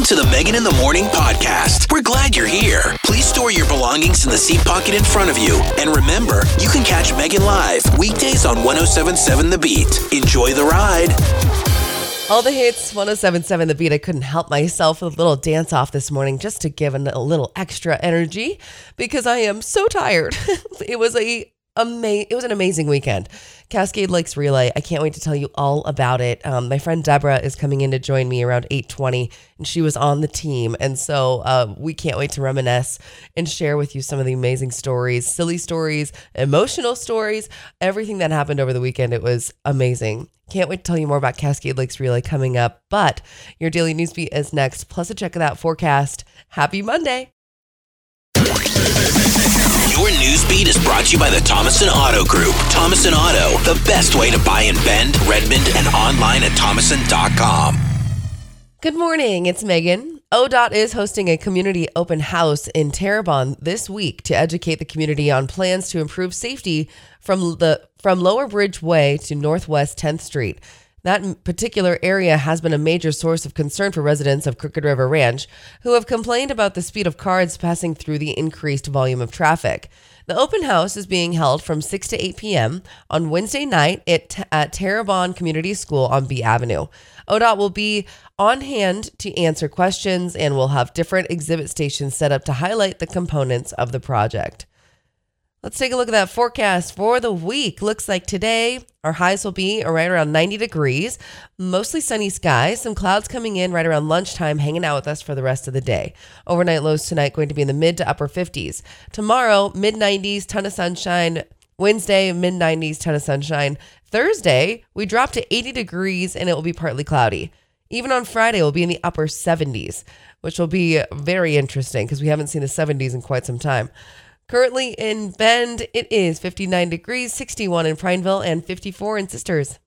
Welcome to the Megan in the Morning podcast. We're glad you're here. Please store your belongings in the seat pocket in front of you. And remember, you can catch Megan live weekdays on 1077 The Beat. Enjoy the ride. All the hits, 1077 The Beat. I couldn't help myself with a little dance off this morning just to give a little extra energy because I am so tired. it was a ama- it was an amazing weekend. Cascade Lakes Relay. I can't wait to tell you all about it. Um, my friend Deborah is coming in to join me around 8:20, and she was on the team, and so uh, we can't wait to reminisce and share with you some of the amazing stories, silly stories, emotional stories, everything that happened over the weekend. It was amazing. Can't wait to tell you more about Cascade Lakes Relay coming up. But your daily news beat is next, plus a check of that forecast. Happy Monday. Your news beat is brought to you by the Thomason Auto Group. Thomason Auto, the best way to buy in Bend, Redmond, and online at thomason.com. Good morning, it's Megan. ODOT is hosting a community open house in Terrebonne this week to educate the community on plans to improve safety from the from Lower Bridge Way to Northwest 10th Street. That particular area has been a major source of concern for residents of Crooked River Ranch who have complained about the speed of cars passing through the increased volume of traffic. The open house is being held from 6 to 8 p.m. on Wednesday night at, at Terrebonne Community School on B Avenue. ODOT will be on hand to answer questions and will have different exhibit stations set up to highlight the components of the project. Let's take a look at that forecast for the week. Looks like today our highs will be right around 90 degrees, mostly sunny skies, some clouds coming in right around lunchtime, hanging out with us for the rest of the day. Overnight lows tonight going to be in the mid to upper 50s. Tomorrow, mid 90s, ton of sunshine. Wednesday, mid 90s, ton of sunshine. Thursday, we drop to 80 degrees and it will be partly cloudy. Even on Friday, we'll be in the upper 70s, which will be very interesting because we haven't seen the 70s in quite some time. Currently in Bend, it is 59 degrees, 61 in Prineville, and 54 in Sisters.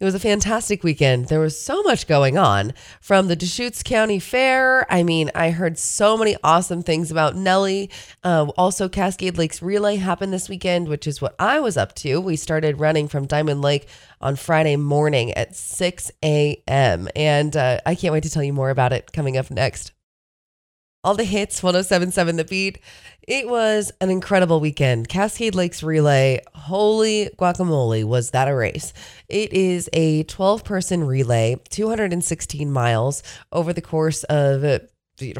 It was a fantastic weekend. There was so much going on from the Deschutes County Fair. I mean, I heard so many awesome things about Nelly. Uh, also, Cascade Lakes Relay happened this weekend, which is what I was up to. We started running from Diamond Lake on Friday morning at 6 a.m. And uh, I can't wait to tell you more about it coming up next all the hits 1077 the beat. It was an incredible weekend. Cascade lakes relay holy guacamole was that a race? It is a 12 person relay 216 miles over the course of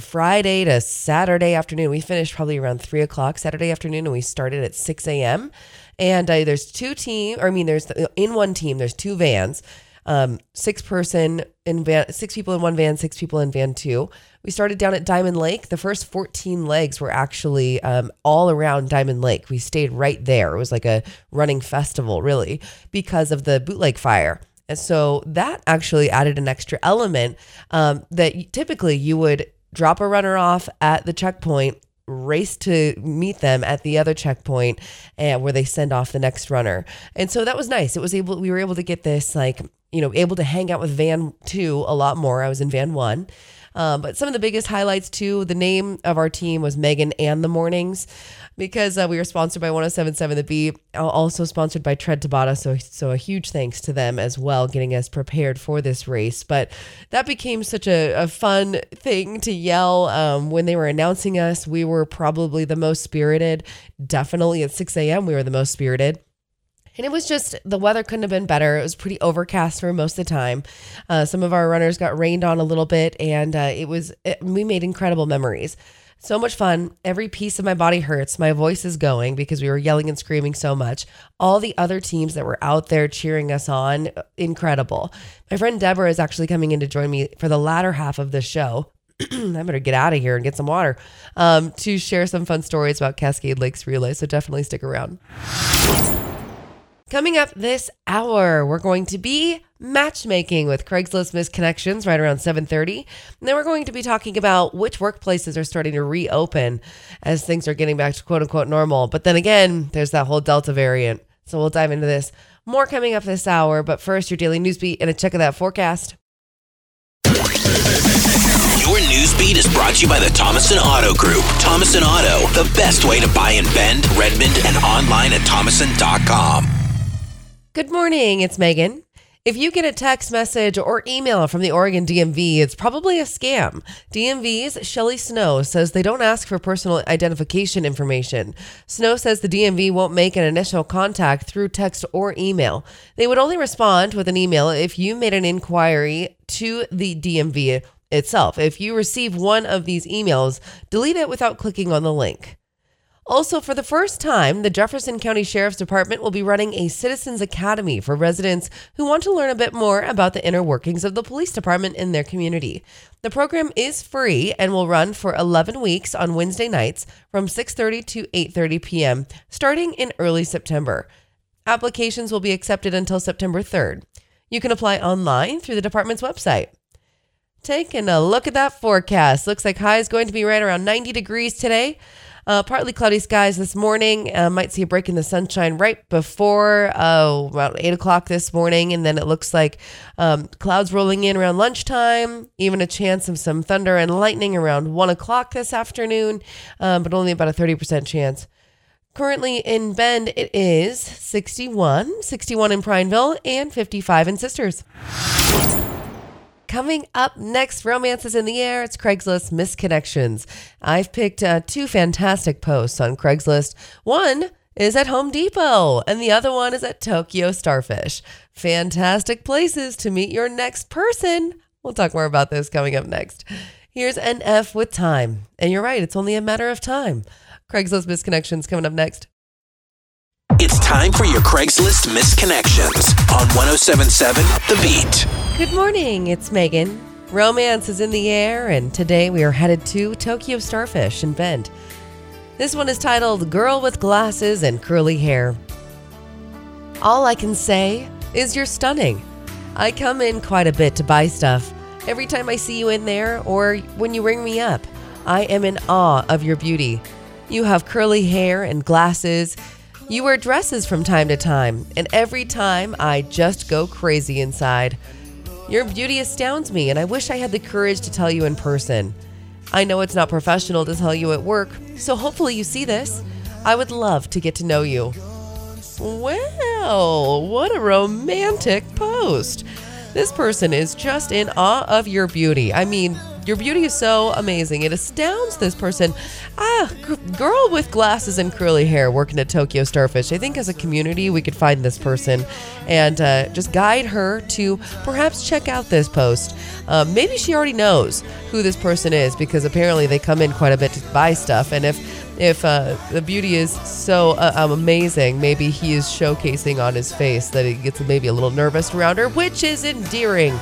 friday to saturday afternoon. We finished probably around 3 o'clock saturday afternoon and we started at 6 a.m and uh, there's two team or i mean there's in one team there's two vans. Um, six person in van, six people in one van, six people in van two. We started down at Diamond Lake. The first 14 legs were actually um, all around Diamond Lake. We stayed right there. It was like a running festival, really, because of the bootleg fire. And so that actually added an extra element um, that typically you would drop a runner off at the checkpoint race to meet them at the other checkpoint and where they send off the next runner. And so that was nice. It was able we were able to get this like you know, able to hang out with Van 2 a lot more. I was in Van 1. Um, but some of the biggest highlights, too, the name of our team was Megan and the Mornings because uh, we were sponsored by 1077 The Beat, also sponsored by Tread Tabata. So, so a huge thanks to them as well, getting us prepared for this race. But that became such a, a fun thing to yell um, when they were announcing us. We were probably the most spirited. Definitely at 6 a.m., we were the most spirited. And it was just the weather couldn't have been better. It was pretty overcast for most of the time. Uh, some of our runners got rained on a little bit, and uh, it was it, we made incredible memories. So much fun. Every piece of my body hurts. My voice is going because we were yelling and screaming so much. All the other teams that were out there cheering us on, incredible. My friend Deborah is actually coming in to join me for the latter half of the show. I better get out of here and get some water um, to share some fun stories about Cascade Lakes Relay. So definitely stick around. Coming up this hour, we're going to be matchmaking with Craigslist Missed Connections right around 7:30. Then we're going to be talking about which workplaces are starting to reopen as things are getting back to quote unquote normal. But then again, there's that whole Delta variant. So we'll dive into this. More coming up this hour, but first your daily news beat and a check of that forecast. Your news beat is brought to you by the Thomason Auto Group. Thomason Auto, the best way to buy in Bend, Redmond, and online at thomason.com. Good morning, it's Megan. If you get a text message or email from the Oregon DMV, it's probably a scam. DMV's Shelly Snow says they don't ask for personal identification information. Snow says the DMV won't make an initial contact through text or email. They would only respond with an email if you made an inquiry to the DMV itself. If you receive one of these emails, delete it without clicking on the link. Also, for the first time, the Jefferson County Sheriff's Department will be running a Citizens Academy for residents who want to learn a bit more about the inner workings of the police department in their community. The program is free and will run for 11 weeks on Wednesday nights from 6:30 to 8:30 p.m. starting in early September. Applications will be accepted until September 3rd. You can apply online through the department's website. Taking a look at that forecast. Looks like high is going to be right around 90 degrees today. Uh, partly cloudy skies this morning. Uh, might see a break in the sunshine right before uh, about 8 o'clock this morning. And then it looks like um, clouds rolling in around lunchtime, even a chance of some thunder and lightning around 1 o'clock this afternoon, um, but only about a 30% chance. Currently in Bend, it is 61, 61 in Prineville, and 55 in Sisters. Coming up next, Romances in the Air, it's Craigslist Missed Connections. I've picked uh, two fantastic posts on Craigslist. One is at Home Depot, and the other one is at Tokyo Starfish. Fantastic places to meet your next person. We'll talk more about this coming up next. Here's NF with time. And you're right, it's only a matter of time. Craigslist Missed Connections coming up next. It's time for your Craigslist missed connections on 1077 The Beat. Good morning, it's Megan. Romance is in the air, and today we are headed to Tokyo Starfish in Bend. This one is titled Girl with Glasses and Curly Hair. All I can say is you're stunning. I come in quite a bit to buy stuff. Every time I see you in there or when you ring me up, I am in awe of your beauty. You have curly hair and glasses. You wear dresses from time to time, and every time I just go crazy inside. Your beauty astounds me, and I wish I had the courage to tell you in person. I know it's not professional to tell you at work, so hopefully you see this. I would love to get to know you. Well, what a romantic post. This person is just in awe of your beauty. I mean, your beauty is so amazing. It astounds this person. Ah, g- girl with glasses and curly hair working at Tokyo Starfish. I think as a community, we could find this person and uh, just guide her to perhaps check out this post. Uh, maybe she already knows who this person is because apparently they come in quite a bit to buy stuff. And if if uh, the beauty is so uh, um, amazing, maybe he is showcasing on his face that he gets maybe a little nervous around her, which is endearing.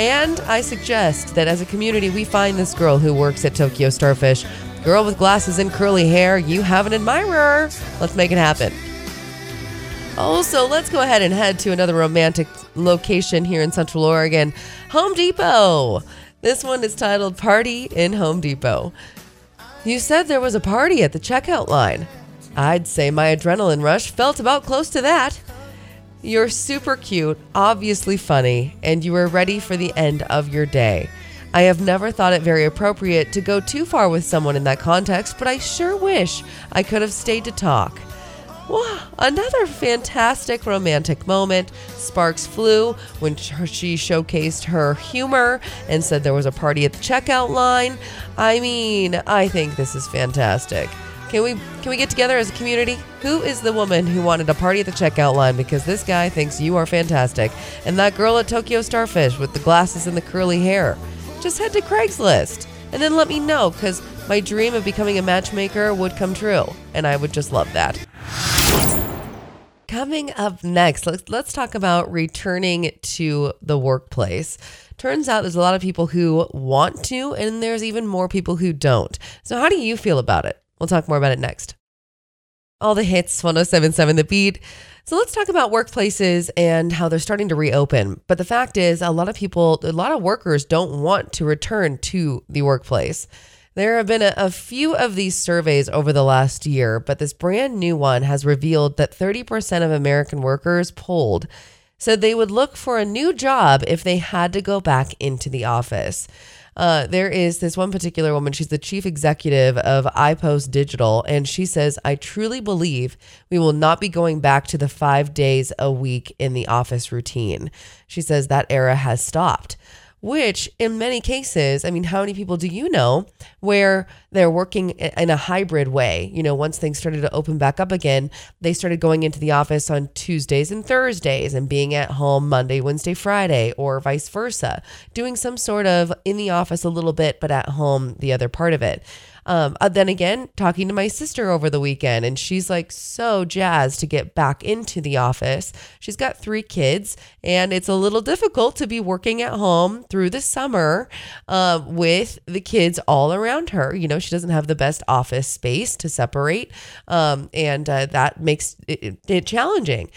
And I suggest that as a community, we find this girl who works at Tokyo Starfish. Girl with glasses and curly hair, you have an admirer. Let's make it happen. Also, let's go ahead and head to another romantic location here in Central Oregon Home Depot. This one is titled Party in Home Depot. You said there was a party at the checkout line. I'd say my adrenaline rush felt about close to that. You're super cute, obviously funny, and you are ready for the end of your day. I have never thought it very appropriate to go too far with someone in that context, but I sure wish I could have stayed to talk. Wow, another fantastic romantic moment. Sparks flew when she showcased her humor and said there was a party at the checkout line. I mean, I think this is fantastic. Can we can we get together as a community? Who is the woman who wanted a party at the checkout line because this guy thinks you are fantastic? And that girl at Tokyo Starfish with the glasses and the curly hair. Just head to Craigslist and then let me know cuz my dream of becoming a matchmaker would come true and I would just love that. Coming up next, let's, let's talk about returning to the workplace. Turns out there's a lot of people who want to, and there's even more people who don't. So, how do you feel about it? We'll talk more about it next. All the hits, 1077 The Beat. So, let's talk about workplaces and how they're starting to reopen. But the fact is, a lot of people, a lot of workers don't want to return to the workplace. There have been a, a, few of these surveys over the last year, but this brand new one has revealed that 30% of American workers polled said they would look for a new job if they had to go back into the office. Uh, there is this one particular woman. She's the chief executive of iPost Digital, and she says, "I truly believe we will not be going back to the five days a week in the office routine." She says that era has stopped which in many cases, I mean, how many people do you know where they're working in a hybrid way? You know, once things started to open back up again, they started going into the office on Tuesdays and Thursdays and being at home Monday, Wednesday, Friday, or vice versa, doing some sort of in the office a little bit, but at home the other part of it. Um, uh, then again, talking to my sister over the weekend, and she's like so jazzed to get back into the office. She's got three kids, and it's a little difficult to be working at home through the summer uh, with the kids all around her. You know, she doesn't have the best office space to separate, um, and uh, that makes it, it challenging.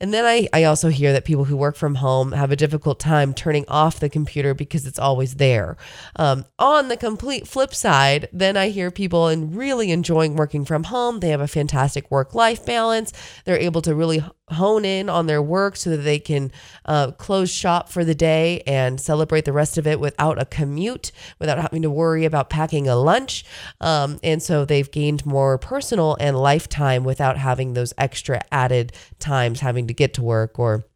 And then I, I also hear that people who work from home have a difficult time turning off the computer because it's always there. Um, on the complete flip side, then I hear people and really enjoying working from home. They have a fantastic work life balance. They're able to really hone in on their work so that they can uh, close shop for the day and celebrate the rest of it without a commute, without having to worry about packing a lunch. Um, and so they've gained more personal and lifetime without having those extra added times having to get to work or,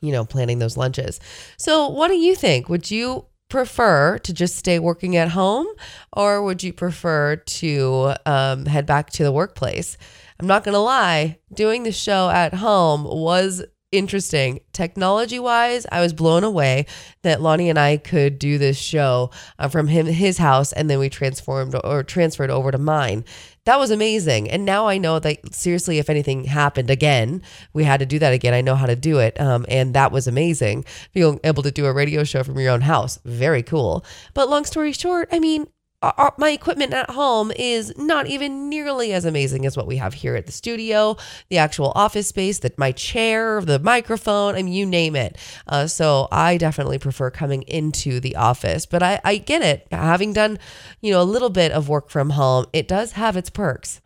you know, planning those lunches. So, what do you think? Would you prefer to just stay working at home or would you prefer to um, head back to the workplace? I'm not going to lie, doing the show at home was interesting. Technology wise, I was blown away that Lonnie and I could do this show uh, from him his house and then we transformed or transferred over to mine. That was amazing. And now I know that seriously, if anything happened again, we had to do that again. I know how to do it. Um, and that was amazing. Being able to do a radio show from your own house, very cool. But long story short, I mean, our, my equipment at home is not even nearly as amazing as what we have here at the studio, the actual office space, that my chair, the microphone, I mean, you name it. Uh, so I definitely prefer coming into the office, but I, I get it. Having done, you know, a little bit of work from home, it does have its perks.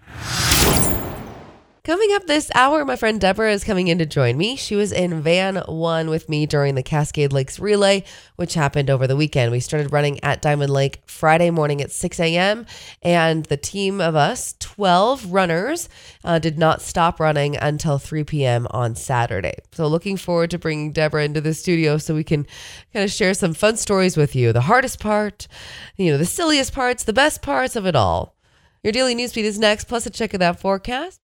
Coming up this hour, my friend Deborah is coming in to join me. She was in van one with me during the Cascade Lakes Relay, which happened over the weekend. We started running at Diamond Lake Friday morning at 6 a.m., and the team of us, 12 runners, uh, did not stop running until 3 p.m. on Saturday. So, looking forward to bringing Deborah into the studio so we can kind of share some fun stories with you. The hardest part, you know, the silliest parts, the best parts of it all. Your daily newsfeed is next, plus a check of that forecast.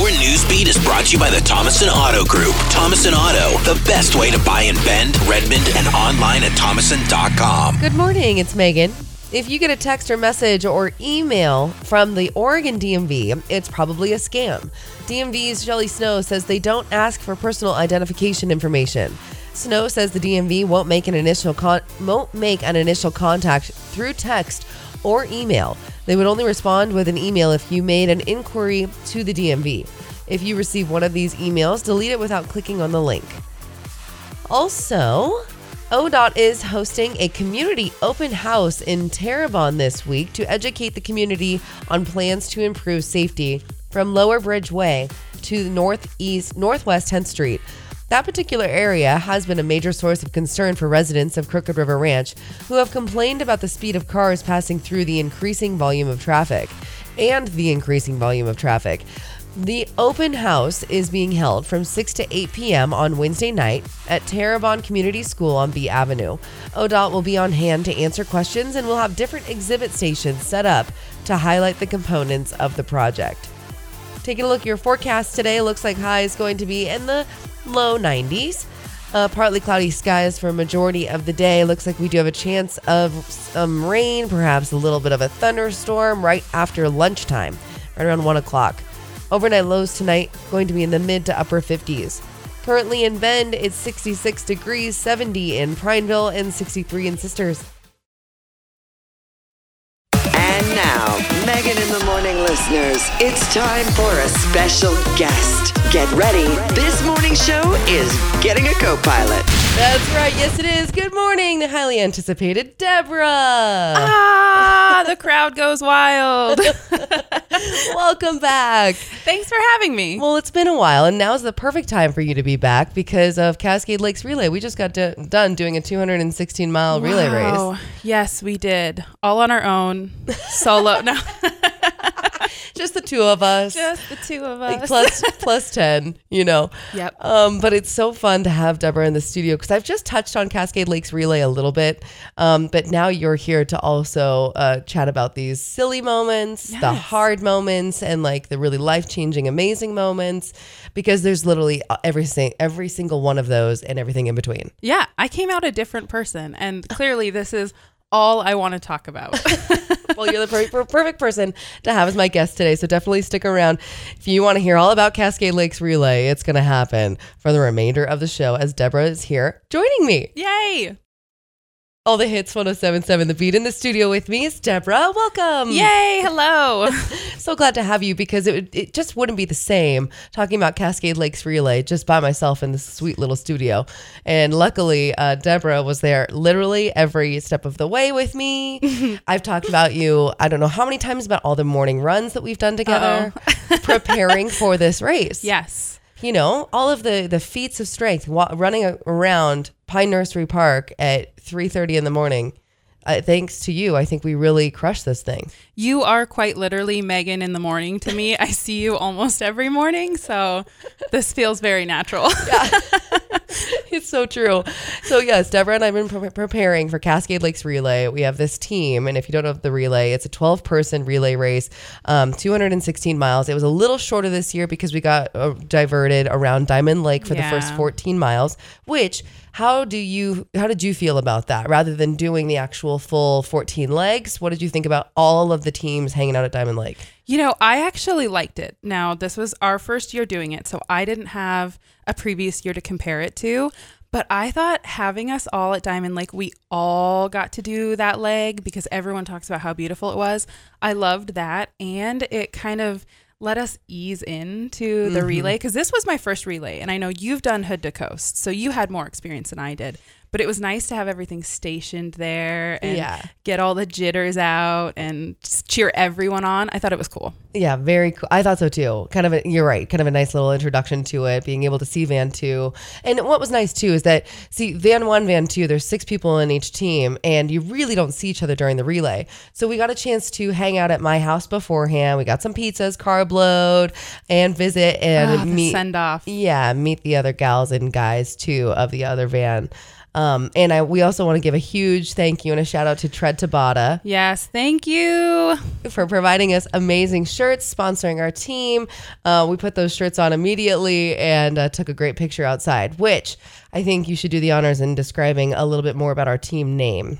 Your news beat is brought to you by the Thomason Auto Group. Thomason Auto, the best way to buy in Bend, Redmond, and online at thomason.com. Good morning, it's Megan. If you get a text or message or email from the Oregon DMV, it's probably a scam. DMV's Shelly Snow says they don't ask for personal identification information. Snow says the DMV won't make an initial con- won't make an initial contact through text or email. They would only respond with an email if you made an inquiry to the DMV. If you receive one of these emails, delete it without clicking on the link. Also, ODOT is hosting a community open house in Terrebonne this week to educate the community on plans to improve safety from Lower Bridge Way to northeast northwest 10th Street. That particular area has been a major source of concern for residents of Crooked River Ranch who have complained about the speed of cars passing through the increasing volume of traffic and the increasing volume of traffic. The open house is being held from 6 to 8 p.m. on Wednesday night at Terrebonne Community School on B Avenue. ODOT will be on hand to answer questions and will have different exhibit stations set up to highlight the components of the project. Taking a look at your forecast today, looks like high is going to be in the low 90s. Uh, partly cloudy skies for a majority of the day. Looks like we do have a chance of some rain, perhaps a little bit of a thunderstorm right after lunchtime, right around 1 o'clock. Overnight lows tonight going to be in the mid to upper 50s. Currently in Bend, it's 66 degrees, 70 in Prineville, and 63 in Sisters. And now, Megan in the Morning listeners, it's time for a special guest. Get ready. This morning show is getting a co pilot. That's right. Yes, it is. Good morning, the highly anticipated Deborah. Ah, the crowd goes wild. Welcome back. Thanks for having me. Well, it's been a while, and now is the perfect time for you to be back because of Cascade Lakes Relay. We just got do- done doing a 216 mile relay Wow. race. Yes, we did. All on our own, solo. No, Just the two of us. just the two of like us. plus plus 10 you know Yep. um but it's so fun to have deborah in the studio because i've just touched on cascade lakes relay a little bit um but now you're here to also uh chat about these silly moments the hard moments and like the really life-changing amazing moments because there's literally every sing- every single one of those and everything in between yeah, I came out a different person, and clearly, this is all I want to talk about. well, you're the per- perfect person to have as my guest today. So definitely stick around. If you want to hear all about Cascade Lakes Relay, it's going to happen for the remainder of the show as Deborah is here joining me. Yay! All the hits 1077 The Beat in the studio with me is Deborah. Welcome. Yay! Hello. So glad to have you because it, would- it just wouldn't be the same talking about Cascade Lakes Relay just by myself in this sweet little studio. And luckily, uh, Deborah was there literally every step of the way with me. I've talked about you, I don't know how many times about all the morning runs that we've done together preparing for this race. yes. You know, all of the, the feats of strength, wa- running around Pine Nursery Park at 3.30 in the morning. Uh, thanks to you, I think we really crushed this thing. You are quite literally Megan in the morning to me. I see you almost every morning, so this feels very natural. It's so true. So yes, Deborah and I've been pre- preparing for Cascade Lakes Relay. We have this team, and if you don't know the relay, it's a 12-person relay race, um, 216 miles. It was a little shorter this year because we got uh, diverted around Diamond Lake for the first 14 miles. Which, how do you, how did you feel about that? Rather than doing the actual full 14 legs, what did you think about all of the teams hanging out at Diamond Lake? You know, I actually liked it. Now, this was our first year doing it, so I didn't have a previous year to compare it to. But I thought having us all at Diamond Lake, we all got to do that leg because everyone talks about how beautiful it was. I loved that. And it kind of let us ease into the mm-hmm. relay because this was my first relay. And I know you've done hood to coast, so you had more experience than I did. But it was nice to have everything stationed there and Yeah. get all the jitters out and cheer everyone on. I thought it was cool. Yeah, very cool. I thought so too. Kind of, a, you're right. Kind of a nice little introduction to it, being able to see Van two. And what was nice too is that see Van one, Van two. There's six people in each team, and you really don't see each other during the relay. So we got a chance to hang out at my house beforehand. We got some pizzas, carb load, and visit and ah, the meet. send off. Yeah, meet the other gals and guys too of the other van. Um, and I, we also want to give a huge thank you and a shout out to Tread Tabata Yes, thank you. for providing us amazing shirts, sponsoring our team. Uh, we put those shirts on immediately and uh, took a great picture outside, which I think you should do the honors in describing a little bit more about our team name.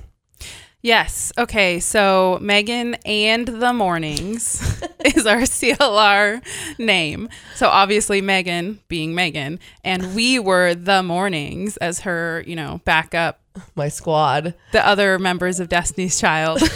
Yes. Okay. So Megan and the Mornings is our CLR name. So obviously Megan being Megan, and we were the Mornings as her, you know, backup, My squad. the other members of Destiny's Child.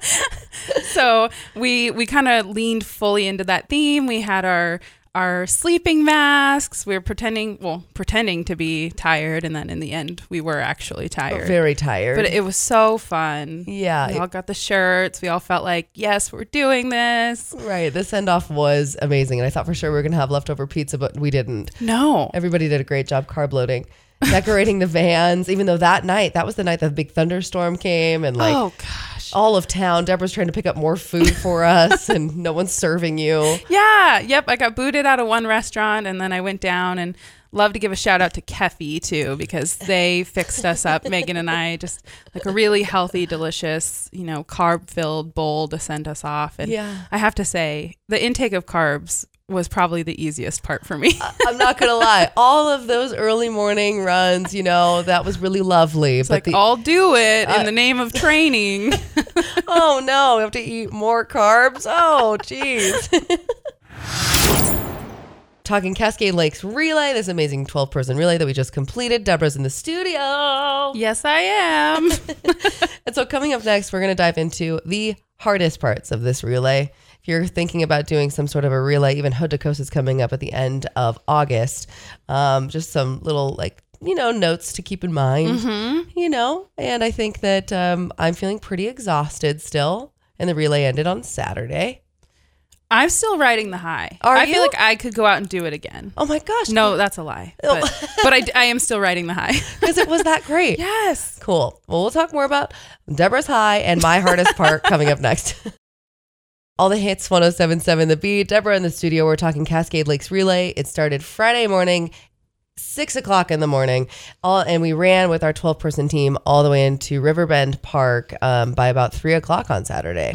so we we kind of leaned fully into that theme. We had our our sleeping masks. We were pretending, well, pretending to be tired, and then in the end, we were actually tired. Very tired. But it was so fun. Yeah, We all got the shirts. We all felt like, yes, we're doing this. right. The send off was amazing. And I thought for sure we were going to have leftover pizza, but we didn't. No. Everybody did a great job carb loading. Decorating the vans, even though that night, that was the night that the big thunderstorm came and like oh, gosh. All of town. Deborah's trying to pick up more food for us and no one's serving you. Yeah. Yep. I got booted out of one restaurant and then I went down and love to give a shout out to Keffy too because they fixed us up. Megan and I just like a really healthy, delicious, you know, carb filled bowl to send us off. And Yeah. I have to say, the intake of carbs was probably the easiest part for me. I'm not gonna lie. All of those early morning runs, you know, that was really lovely. but like, the, I'll do it Uh, in the name of training. oh no, we have to eat more carbs. Oh, jeez. Talking Cascade Lakes relay, this amazing 12 person relay that we just completed. Deborah's in the studio. yes, I am. And so, coming up next, we're going to dive into the hardest parts of this relay. If you're thinking about doing some sort of a relay, even Coast is coming up at the end of August. Um, just some little like you know notes to keep in mind. You know, and I think that um, I'm feeling pretty exhausted still, and the relay ended on Saturday. I'm still riding the high. Are I you? feel like I could go out and do it again. Oh my gosh! No, that's a lie. But, but I, I am still riding the high. because it was that great. yes. Cool. Well, we'll talk more about Deborah's High and my hardest part coming up next. All the hits 1077 The Beat. Deborah in the studio. We're talking Cascade Lakes Relay. It started Friday morning, six o'clock in the morning. All and we ran with our 12 person team all the way into Riverbend Park um, by about three o'clock on Saturday.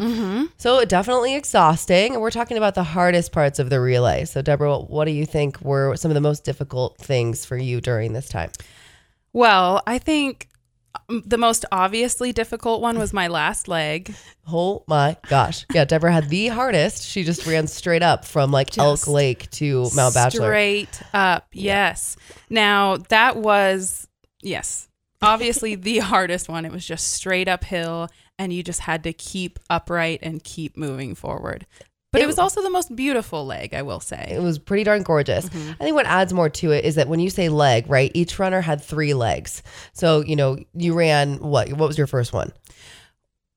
So definitely exhausting. And we're talking about the hardest parts of the relay. So, Deborah, what do you think were some of the most difficult things for you during this time? Well, I think the most obviously difficult one was my last leg. Oh my gosh. Yeah, Deborah had the hardest. She just ran straight up from like Elk Lake to Mount Bachelor. Straight up. Yes. Now, that was, yes, obviously the hardest one. It was just straight uphill, and you just had to keep upright and keep moving forward. But it was also the most beautiful leg, I will say. It was pretty darn gorgeous. Mm-hmm. I think what adds more to it is that when you say leg, right, each runner had three legs. So, you know, you ran what? What was your first one?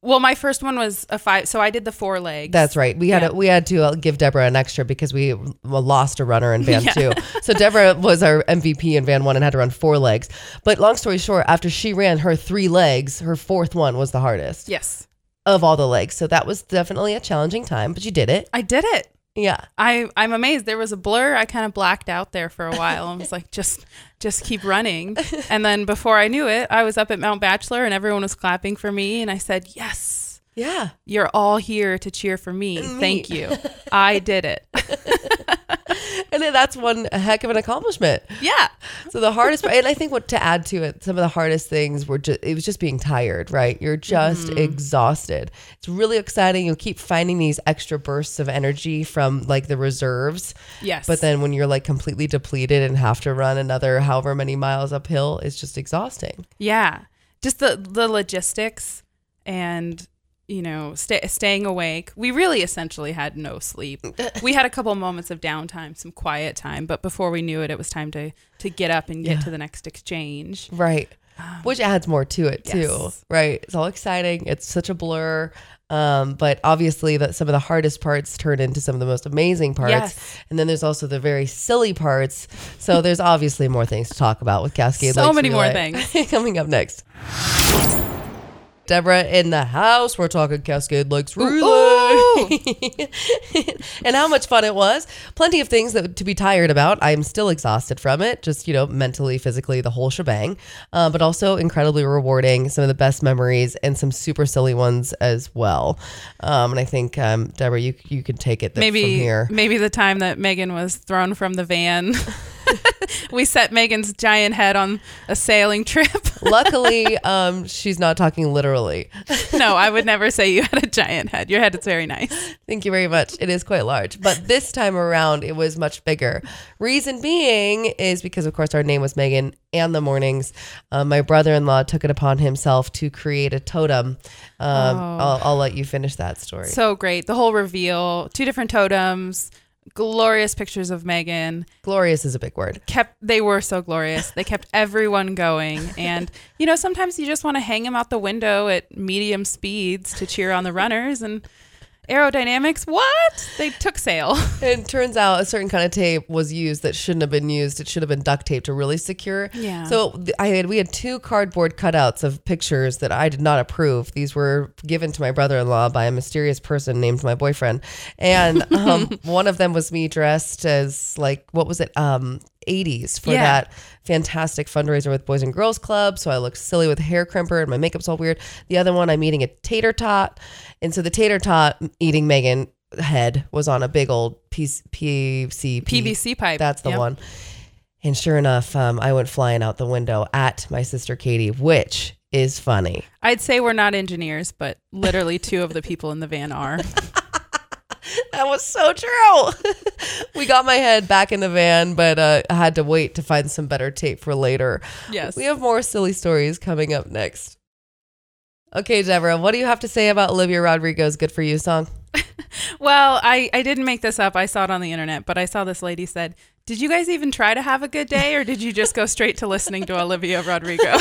Well, my first one was a five, so I did the four legs. That's right. We had Yeah. to, we had to uh, give Deborah an extra because we lost a runner in van Yeah. two. So Deborah was our MVP in van one and had to run four legs. But long story short, after she ran her three legs, her fourth one was the hardest Yes, of all the legs. So that was definitely a challenging time, but you did it. I did it. Yeah. I I'm amazed. There was a blur. I kind of blacked out there for a while. I was like, just just keep running. And then before I knew it, I was up at Mount Bachelor and everyone was clapping for me. And I said, yes, Yeah. you're all here to cheer for me. Thank you. I did it. And that's one heck of an accomplishment. Yeah. So the hardest part, and I think what to add to it, some of the hardest things were just, it was just being tired, right? You're just Mm-hmm. exhausted. It's really exciting. You keep finding these extra bursts of energy from like the reserves. Yes. But then when you're like completely depleted and have to run another however many miles uphill, it's just exhausting. Yeah. Just the the logistics and you know, sta staying awake. We really essentially had no sleep. We had a couple moments of downtime, some quiet time, but before we knew it, it was time to to get up and get Yeah. to the next exchange. Right. Which adds more to it too. Yes. Right. It's all exciting. It's such a blur. Um, but obviously that some of the hardest parts turn into some of the most amazing parts. Yes. And then there's also the very silly parts. So there's obviously more things to talk about with Cascade So Lakes many more things. Coming up next. Deborah in the house. We're talking Cascade Lakes Relay. and how much fun it was. Plenty of things that to be tired about. I'm still exhausted from it, just, you know, mentally, physically, the whole shebang. Uh, but also incredibly rewarding. Some of the best memories and some super silly ones as well. Um, and I think, um, Deborah, you, you can take it maybe from here. maybe the time that Megan was thrown from the van. we set Megan's giant head on a sailing trip. Luckily, um, she's not talking literally. no, I would never say you had a giant head. Your head is very nice. Thank you very much. It is quite large, but this time around it was much bigger. Reason being is because, of course, our name was Megan and the mornings. Um, my brother in law took it upon himself to create a totem. Um, I'll, I'll let you finish that story. So great. The whole reveal, two different totems, glorious pictures of Megan. Glorious is a big word. Kept they were so glorious. They kept everyone going. And you know, sometimes you just want to hang them out the window at medium speeds to cheer on the runners and aerodynamics, what? They took sail. It turns out a certain kind of tape was used that shouldn't have been used. It should have been duct tape to really secure. Yeah. So I had we had two cardboard cutouts of pictures that I did not approve. These were given to my brother-in-law by a mysterious person named my boyfriend, and um, one of them was me dressed as like what was it? Um, 80s for Yeah. that fantastic fundraiser with Boys and Girls Club. So I look silly with a hair crimper and my makeup's all weird. The other one, I'm eating a tater tot. And so the tater tot eating Megan head was on a big old piece, PVC, PVC pipe. That's the Yep. one. And sure enough, um, I went flying out the window at my sister Katie, which is funny. I'd say we're not engineers, but literally two of the people in the van are. That was so true. we got my head back in the van, but uh, I had to wait to find some better tape for later. Yes. We have more silly stories coming up next. Okay, Deborah, what do you have to say about Olivia Rodrigo's Good For You song? Well, I, I didn't make this up. I saw it on the internet, but I saw this lady said, Did you guys even try to have a good day or did you just go straight to listening to Olivia Rodrigo?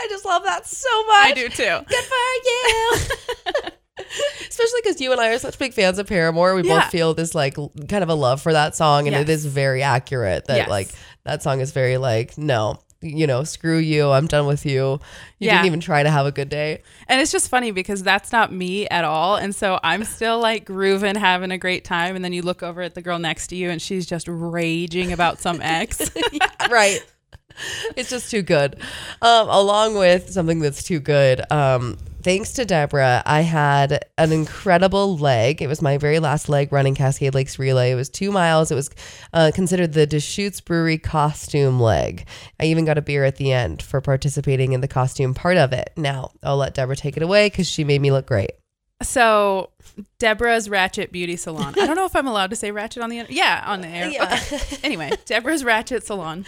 I just love that so much. I do too. Good for you. Especially because you and I are such big fans of Paramore. We Yeah. both feel this like kind of a love for that song, and it Yes. is very accurate. That Yes. like that song is very like no, you know, screw you. I'm done with you. You Yeah. didn't even try to have a good day. And it's just funny because that's not me at all. And so I'm still like grooving, having a great time. And then you look over at the girl next to you and she's just raging about some ex. right. It's just too good. Um, along with something that's too good. Um, thanks to Deborah, I had an incredible leg. It was my very last leg running Cascade Lakes Relay. It was two miles. It was uh, considered the Deschutes Brewery costume leg. I even got a beer at the end for participating in the costume part of it. Now, I'll let Deborah take it away because she made me look great. So Deborah's Ratchet Beauty Salon. I don't know if I'm allowed to say Ratchet on the. Yeah, on the air. Yeah. Okay. Anyway, Deborah's Ratchet Salon.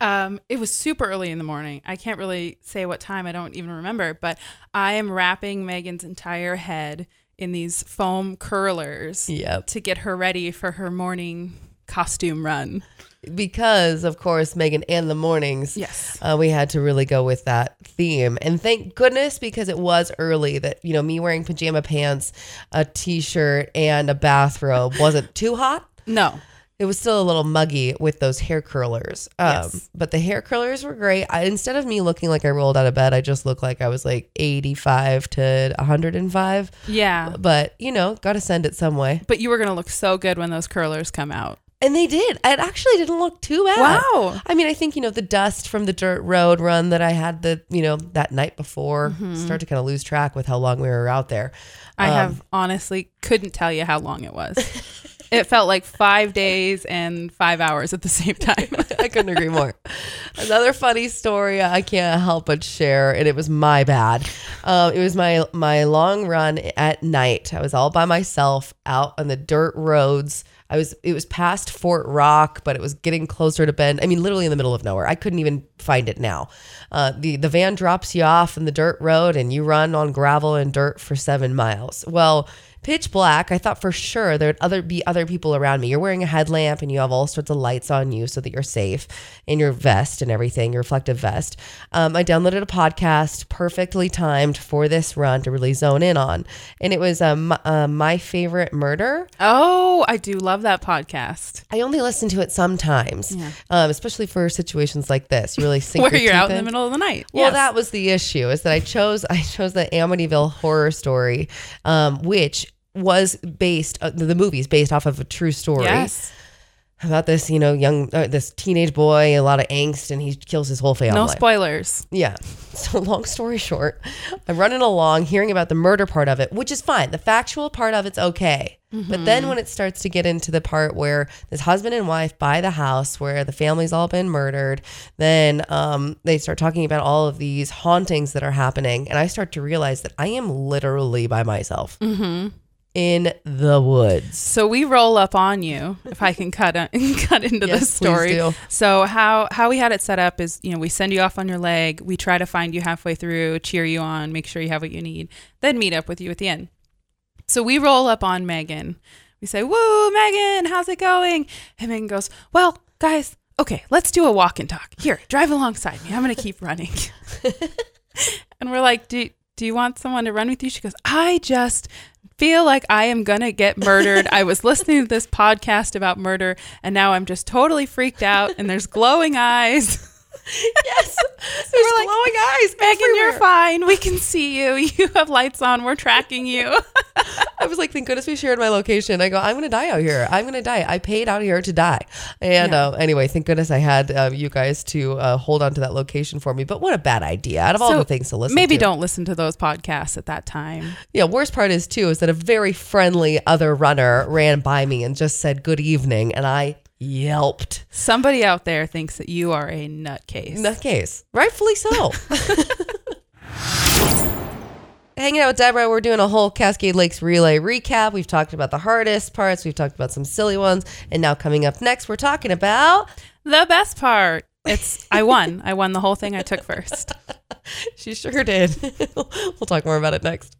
Um, it was super early in the morning. I can't really say what time. I don't even remember. But I am wrapping Megan's entire head in these foam curlers Yep. to get her ready for her morning costume run. because of course Megan and the mornings Yes. uh, we had to really go with that theme and thank goodness because it was early that you know me wearing pajama pants a t-shirt and a bathrobe wasn't too hot No. it was still a little muggy with those hair curlers um, Yes. but the hair curlers were great I, instead of me looking like i rolled out of bed i just looked like i was like 85 to 105 Yeah. but you know gotta send it some way But you were going to look so good when those curlers come out. And they did. It actually didn't look too bad. Wow. I mean, I think, you know, the dust from the dirt road run that I had the, you know, that night before start to kind of lose track with how long we were out there. I Um, have honestly couldn't tell you how long it was. it felt like five days and five hours at the same time. I couldn't agree more. Another funny story I can't help but share, and it was my bad. Um, it was my my long run at night. I was all by myself out on the dirt roads. I was it was past Fort Rock, but it was getting closer to Bend. I mean, literally in the middle of nowhere. I couldn't even find it now. Uh, the the van drops you off in the dirt road, and you run on gravel and dirt for seven miles. Well pitch black. I thought for sure there'd other be other people around me. You're wearing a headlamp and you have all sorts of lights on you so that you're safe in your vest and everything, your reflective vest. Um, I downloaded a podcast perfectly timed for this run to really zone in on, and it was um, uh, my favorite murder. oh, I do love that podcast. I only listen to it sometimes, um, especially for situations like this. You really sink Where your you're out teeth in the middle of the night. well, Yes. that was the issue is that I chose I chose the Amityville horror story, um, which was based uh, the movie's based off of a true story Yes. about this you know young uh, this teenage boy a lot of angst and he kills his whole family. No spoilers. Yeah. So long story short, I'm running along hearing about the murder part of it, which is fine. The factual part of it's okay. But then when it starts to get into the part where this husband and wife buy the house where the family's all been murdered, then um, they start talking about all of these hauntings that are happening. And I start to realize that I am literally by myself in the woods. So we roll up on you, if I can cut cut into Yes, this story. So how how we had it set up is, you know, we send you off on your leg, we try to find you halfway through, cheer you on, make sure you have what you need, then meet up with you at the end. So we roll up on Megan. We say, "Woo, Megan, how's it going?" And Megan goes, "Well, guys, okay, let's do a walk and talk. Here, drive alongside me. I'm gonna keep running." and we're like, "Do do you want someone to run with you?" She goes, "I just feel like I am gonna get murdered. I was listening to this podcast about murder, and now I'm just totally freaked out. And there's glowing eyes." Yes. There's We're like, glowing eyes. Megan, you're fine. We can see you. You have lights on. We're tracking you. I was like, thank goodness we shared my location. I go, I'm going to die out here. I'm going to die. I paid out here to die. And Yeah. uh, anyway, thank goodness I had uh, you guys to uh, hold on to that location for me. But what a bad idea out of all the things to listen to. Maybe to. don't listen to those podcasts at that time. Yeah, worst part is too is that a very friendly other runner ran by me and just said good evening, and I yelped. Somebody out there thinks that you are a nutcase. Nutcase, rightfully so. Hanging out with Deborah, we're doing a whole Cascade Lakes relay recap. We've talked about the hardest parts, we've talked about some silly ones, and now coming up next, we're talking about. the best part. It's I won. I won the whole thing I took first. She sure did. we'll talk more about it next.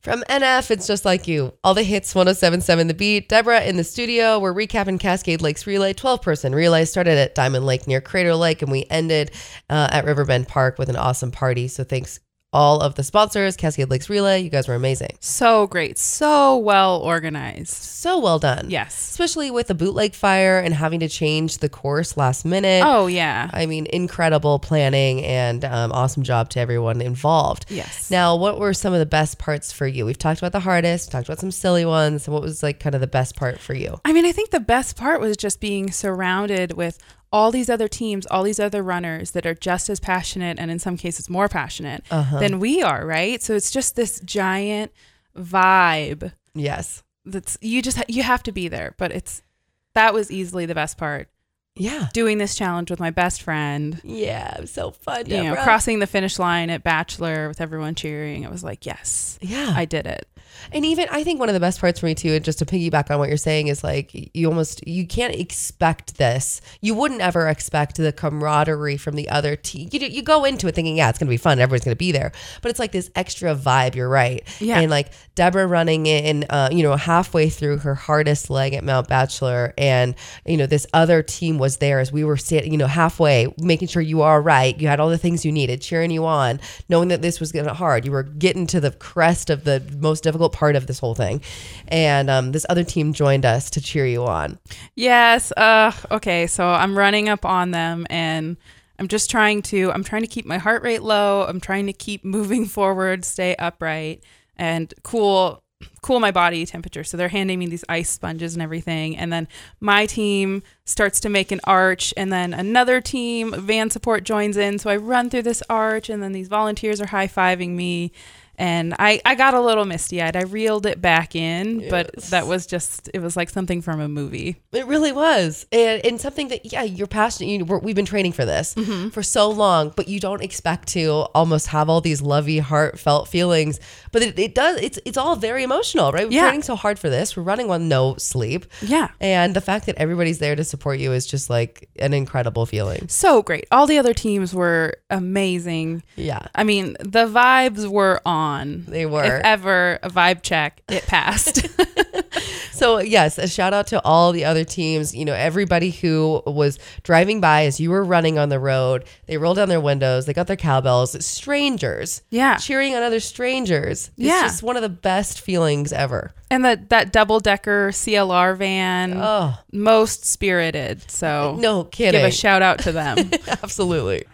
From NF, it's just like you. All the hits 1077 The Beat. Deborah in the studio. We're recapping Cascade Lakes Relay. 12 person relay started at Diamond Lake near Crater Lake, and we ended uh, at Riverbend Park with an awesome party. So thanks all of the sponsors, Cascade Lakes Relay. You guys were amazing. So great. So well organized. So well done. Yes. Especially with the bootleg fire and having to change the course last minute. Oh, yeah. I mean, incredible planning and um, awesome job to everyone involved. Yes. Now, what were some of the best parts for you? We've talked about the hardest, talked about some silly ones. What was like kind of the best part for you? I mean, I think the best part was just being surrounded with all these other teams, all these other runners that are just as passionate and in some cases more passionate uh-huh. than we are, right? So it's just this giant vibe Yes. that's you just you have to be there, but it's that was easily the best part. Yeah. Doing this challenge with my best friend, Yeah. It was so fun. you know, crossing the finish line at Bachelor with everyone cheering. It was like, yes, Yeah. I did it. And even I think one of the best parts for me too, and just to piggyback on what you're saying, is like you almost you can't expect this. You wouldn't ever expect the camaraderie from the other team. You you go into it thinking, yeah, it's gonna be fun, everyone's gonna be there, but it's like this extra vibe. You're right. Yeah. And like Deborah running in, uh, you know, halfway through her hardest leg at Mount Bachelor, and you know this other team was there as we were sitting, you know, halfway, making sure you are right. You had all the things you needed, cheering you on, knowing that this was gonna hard. You were getting to the crest of the most difficult part of this whole thing, and um, this other team joined us to cheer you on. Yes. Uh okay, so I'm running up on them and I'm just trying to I'm trying to keep my heart rate low. I'm trying to keep moving forward, stay upright and cool cool my body temperature. So they're handing me these ice sponges and everything and then my team starts to make an arch and then another team van support joins in. So I run through this arch and then these volunteers are high-fiving me and I, I got a little misty eyed. I reeled it back in, but that was just, it was like something from a movie. It really was, and, and something that yeah, you're passionate. You, we're, we've been training for this mm-hmm. for so long, but you don't expect to almost have all these lovey, heartfelt feelings. But it, it does. It's it's all very emotional, right? We're Yeah. training so hard for this. We're running on no sleep. Yeah. and the fact that everybody's there to support you is just like an incredible feeling. So great. All the other teams were amazing. Yeah, I mean, the vibes were on. They were. If ever a vibe check, it passed. So yes, a shout out to all the other teams. You know, everybody who was driving by as you were running on the road. They rolled down their windows. They got their cowbells. Strangers, Yeah. cheering on other strangers. It's Yeah. just one of the best feelings ever. and that that double decker CLR van, Oh most spirited. So no kidding! give a shout out to them. Absolutely.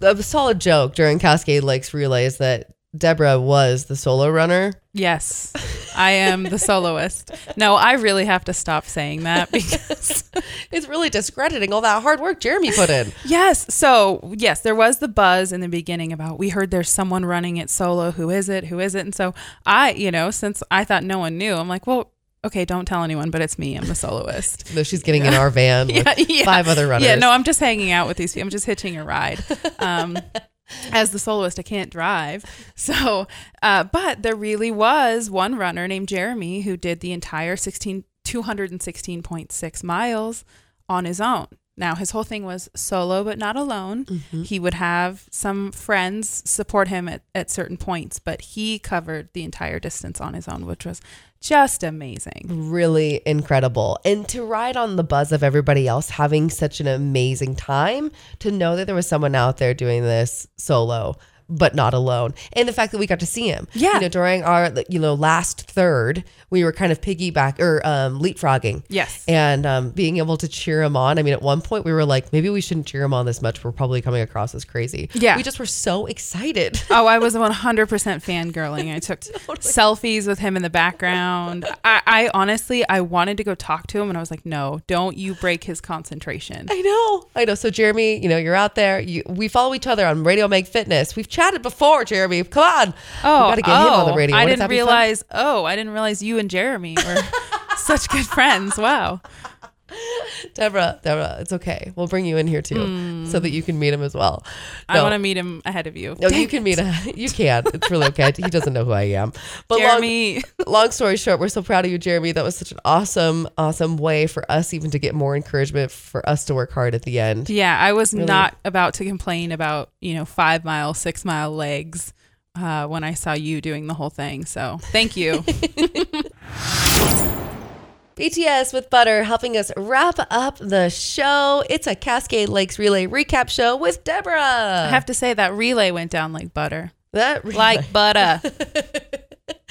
The solid joke during Cascade Lakes relay is that Deborah was the solo runner. yes, I am the soloist. No, I really have to stop saying that because It's really discrediting all that hard work Jeremy put in. Yes. So, yes, there was the buzz in the beginning about we heard there's someone running it solo. Who is it? Who is it? And so I, you know, since I thought no one knew, I'm like, well, okay, don't tell anyone, but it's me. I'm the soloist. Though she's getting in our van with Yeah, yeah. five other runners. Yeah, no, I'm just hanging out with these people. I'm just hitching a ride. Um, as the soloist, I can't drive. So, uh, but there really was one runner named Jeremy who did the entire 16, 216.6 miles on his own. Now, his whole thing was solo, but not alone. He would have some friends support him at, at certain points, but he covered the entire distance on his own, which was just amazing. really incredible. And to ride on the buzz of everybody else having such an amazing time, to know that there was someone out there doing this solo, but not alone. And the fact that we got to see him. Yeah. You know, during our, you know, last third, we were kind of piggyback or um, leapfrogging. Yes. And um, being able to cheer him on. I mean, at one point we were like, maybe we shouldn't cheer him on this much. We're probably coming across as crazy. Yeah. We just were so excited. Oh, I was 100% fangirling. I took selfies with him in the background. I, I honestly, I wanted to go talk to him, and I was like, no, don't you break his concentration. I know. I know. So Jeremy, you know, you're out there. You, we follow each other on Radio Make Fitness. We've chatted before, Jeremy. Come on. Oh, we got to get him on the oh, radio. I Wouldn't didn't that be fun? realize. Oh, I didn't realize you and Jeremy were such good friends. Wow. Deborah, Deborah, it's okay. We'll bring you in here too, so that you can meet him as well. Hmm. I want to meet him ahead of you. No, you can meet him. You can. It's really okay. He doesn't know who I am. But Jeremy. long, long story short, we're so proud of you, Jeremy. That was such an awesome, awesome way for us even to get more encouragement for us to work hard at the end. Yeah, I was not about to complain about you know five mile, six mile legs uh, when I saw you doing the whole thing. So thank you. BTS with Butter helping us wrap up the show. It's a Cascade Lakes Relay recap show with Deborah. I have to say that relay went down like butter. that relay- Like butter.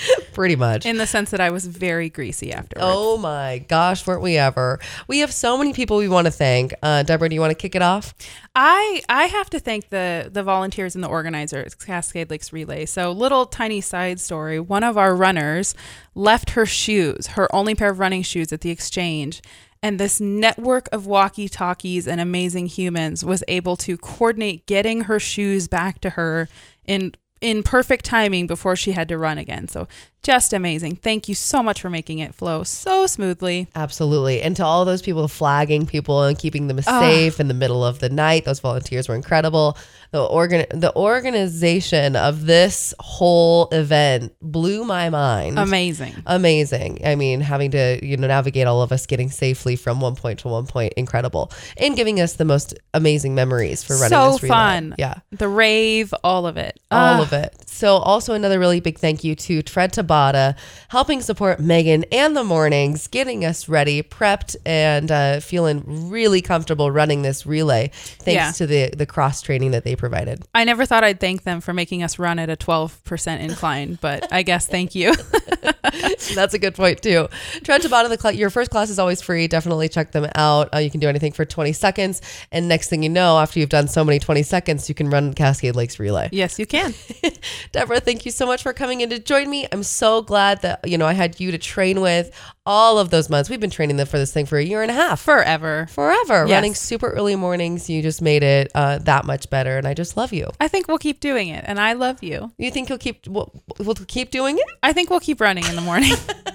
pretty much. in the sense that I was very greasy afterwards. Oh my gosh, weren't we ever? We have so many people we want to thank. Uh, Deborah, do you want to kick it off? I I have to thank the the volunteers and the organizers, Cascade Lakes Relay. So little tiny side story. One of our runners left her shoes, her only pair of running shoes at the exchange. And this network of walkie talkies and amazing humans was able to coordinate getting her shoes back to her in in perfect timing before she had to run again. So just amazing. Thank you so much for making it flow so smoothly. Absolutely. And to all those people flagging people and keeping them ah. safe in the middle of the night, those volunteers were incredible. The organ the organization of this whole event blew my mind. Amazing. Amazing. I mean, having to, you know, navigate all of us getting safely from one point to one point, incredible. And giving us the most amazing memories for running so this relay. fun. Yeah. The rave, all of it. all of it. So, also another really big thank you to Tread Tabata, helping support Megan and the mornings, getting us ready, prepped, and uh, feeling really comfortable running this relay. Thanks Yeah. to the the cross training that they provided. I never thought I'd thank them for making us run at a 12% incline, but I guess thank you. That's a good point too. Tread Tabata, the cl- your first class is always free. Definitely check them out. Uh, you can do anything for 20 seconds, and next thing you know, after you've done so many 20 seconds, you can run Cascade Lakes relay. yes, you can. Deborah, thank you so much for coming in to join me. I'm so glad that you know I had you to train with all of those months. We've been training them for this thing for a year and a half. Forever. Forever Yes. running super early mornings. You just made it uh, that much better, and I just love you. I think we'll keep doing it, and I love you. You think you'll keep we'll, we'll keep doing it? I think we'll keep running in the morning.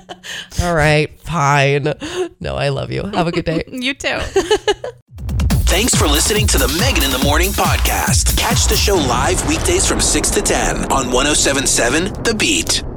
All right, fine. No, I love you. Have a good day. you too. Thanks for listening to the Megan in the Morning podcast. Catch the show live weekdays from 6 to 10 on 1077 The Beat.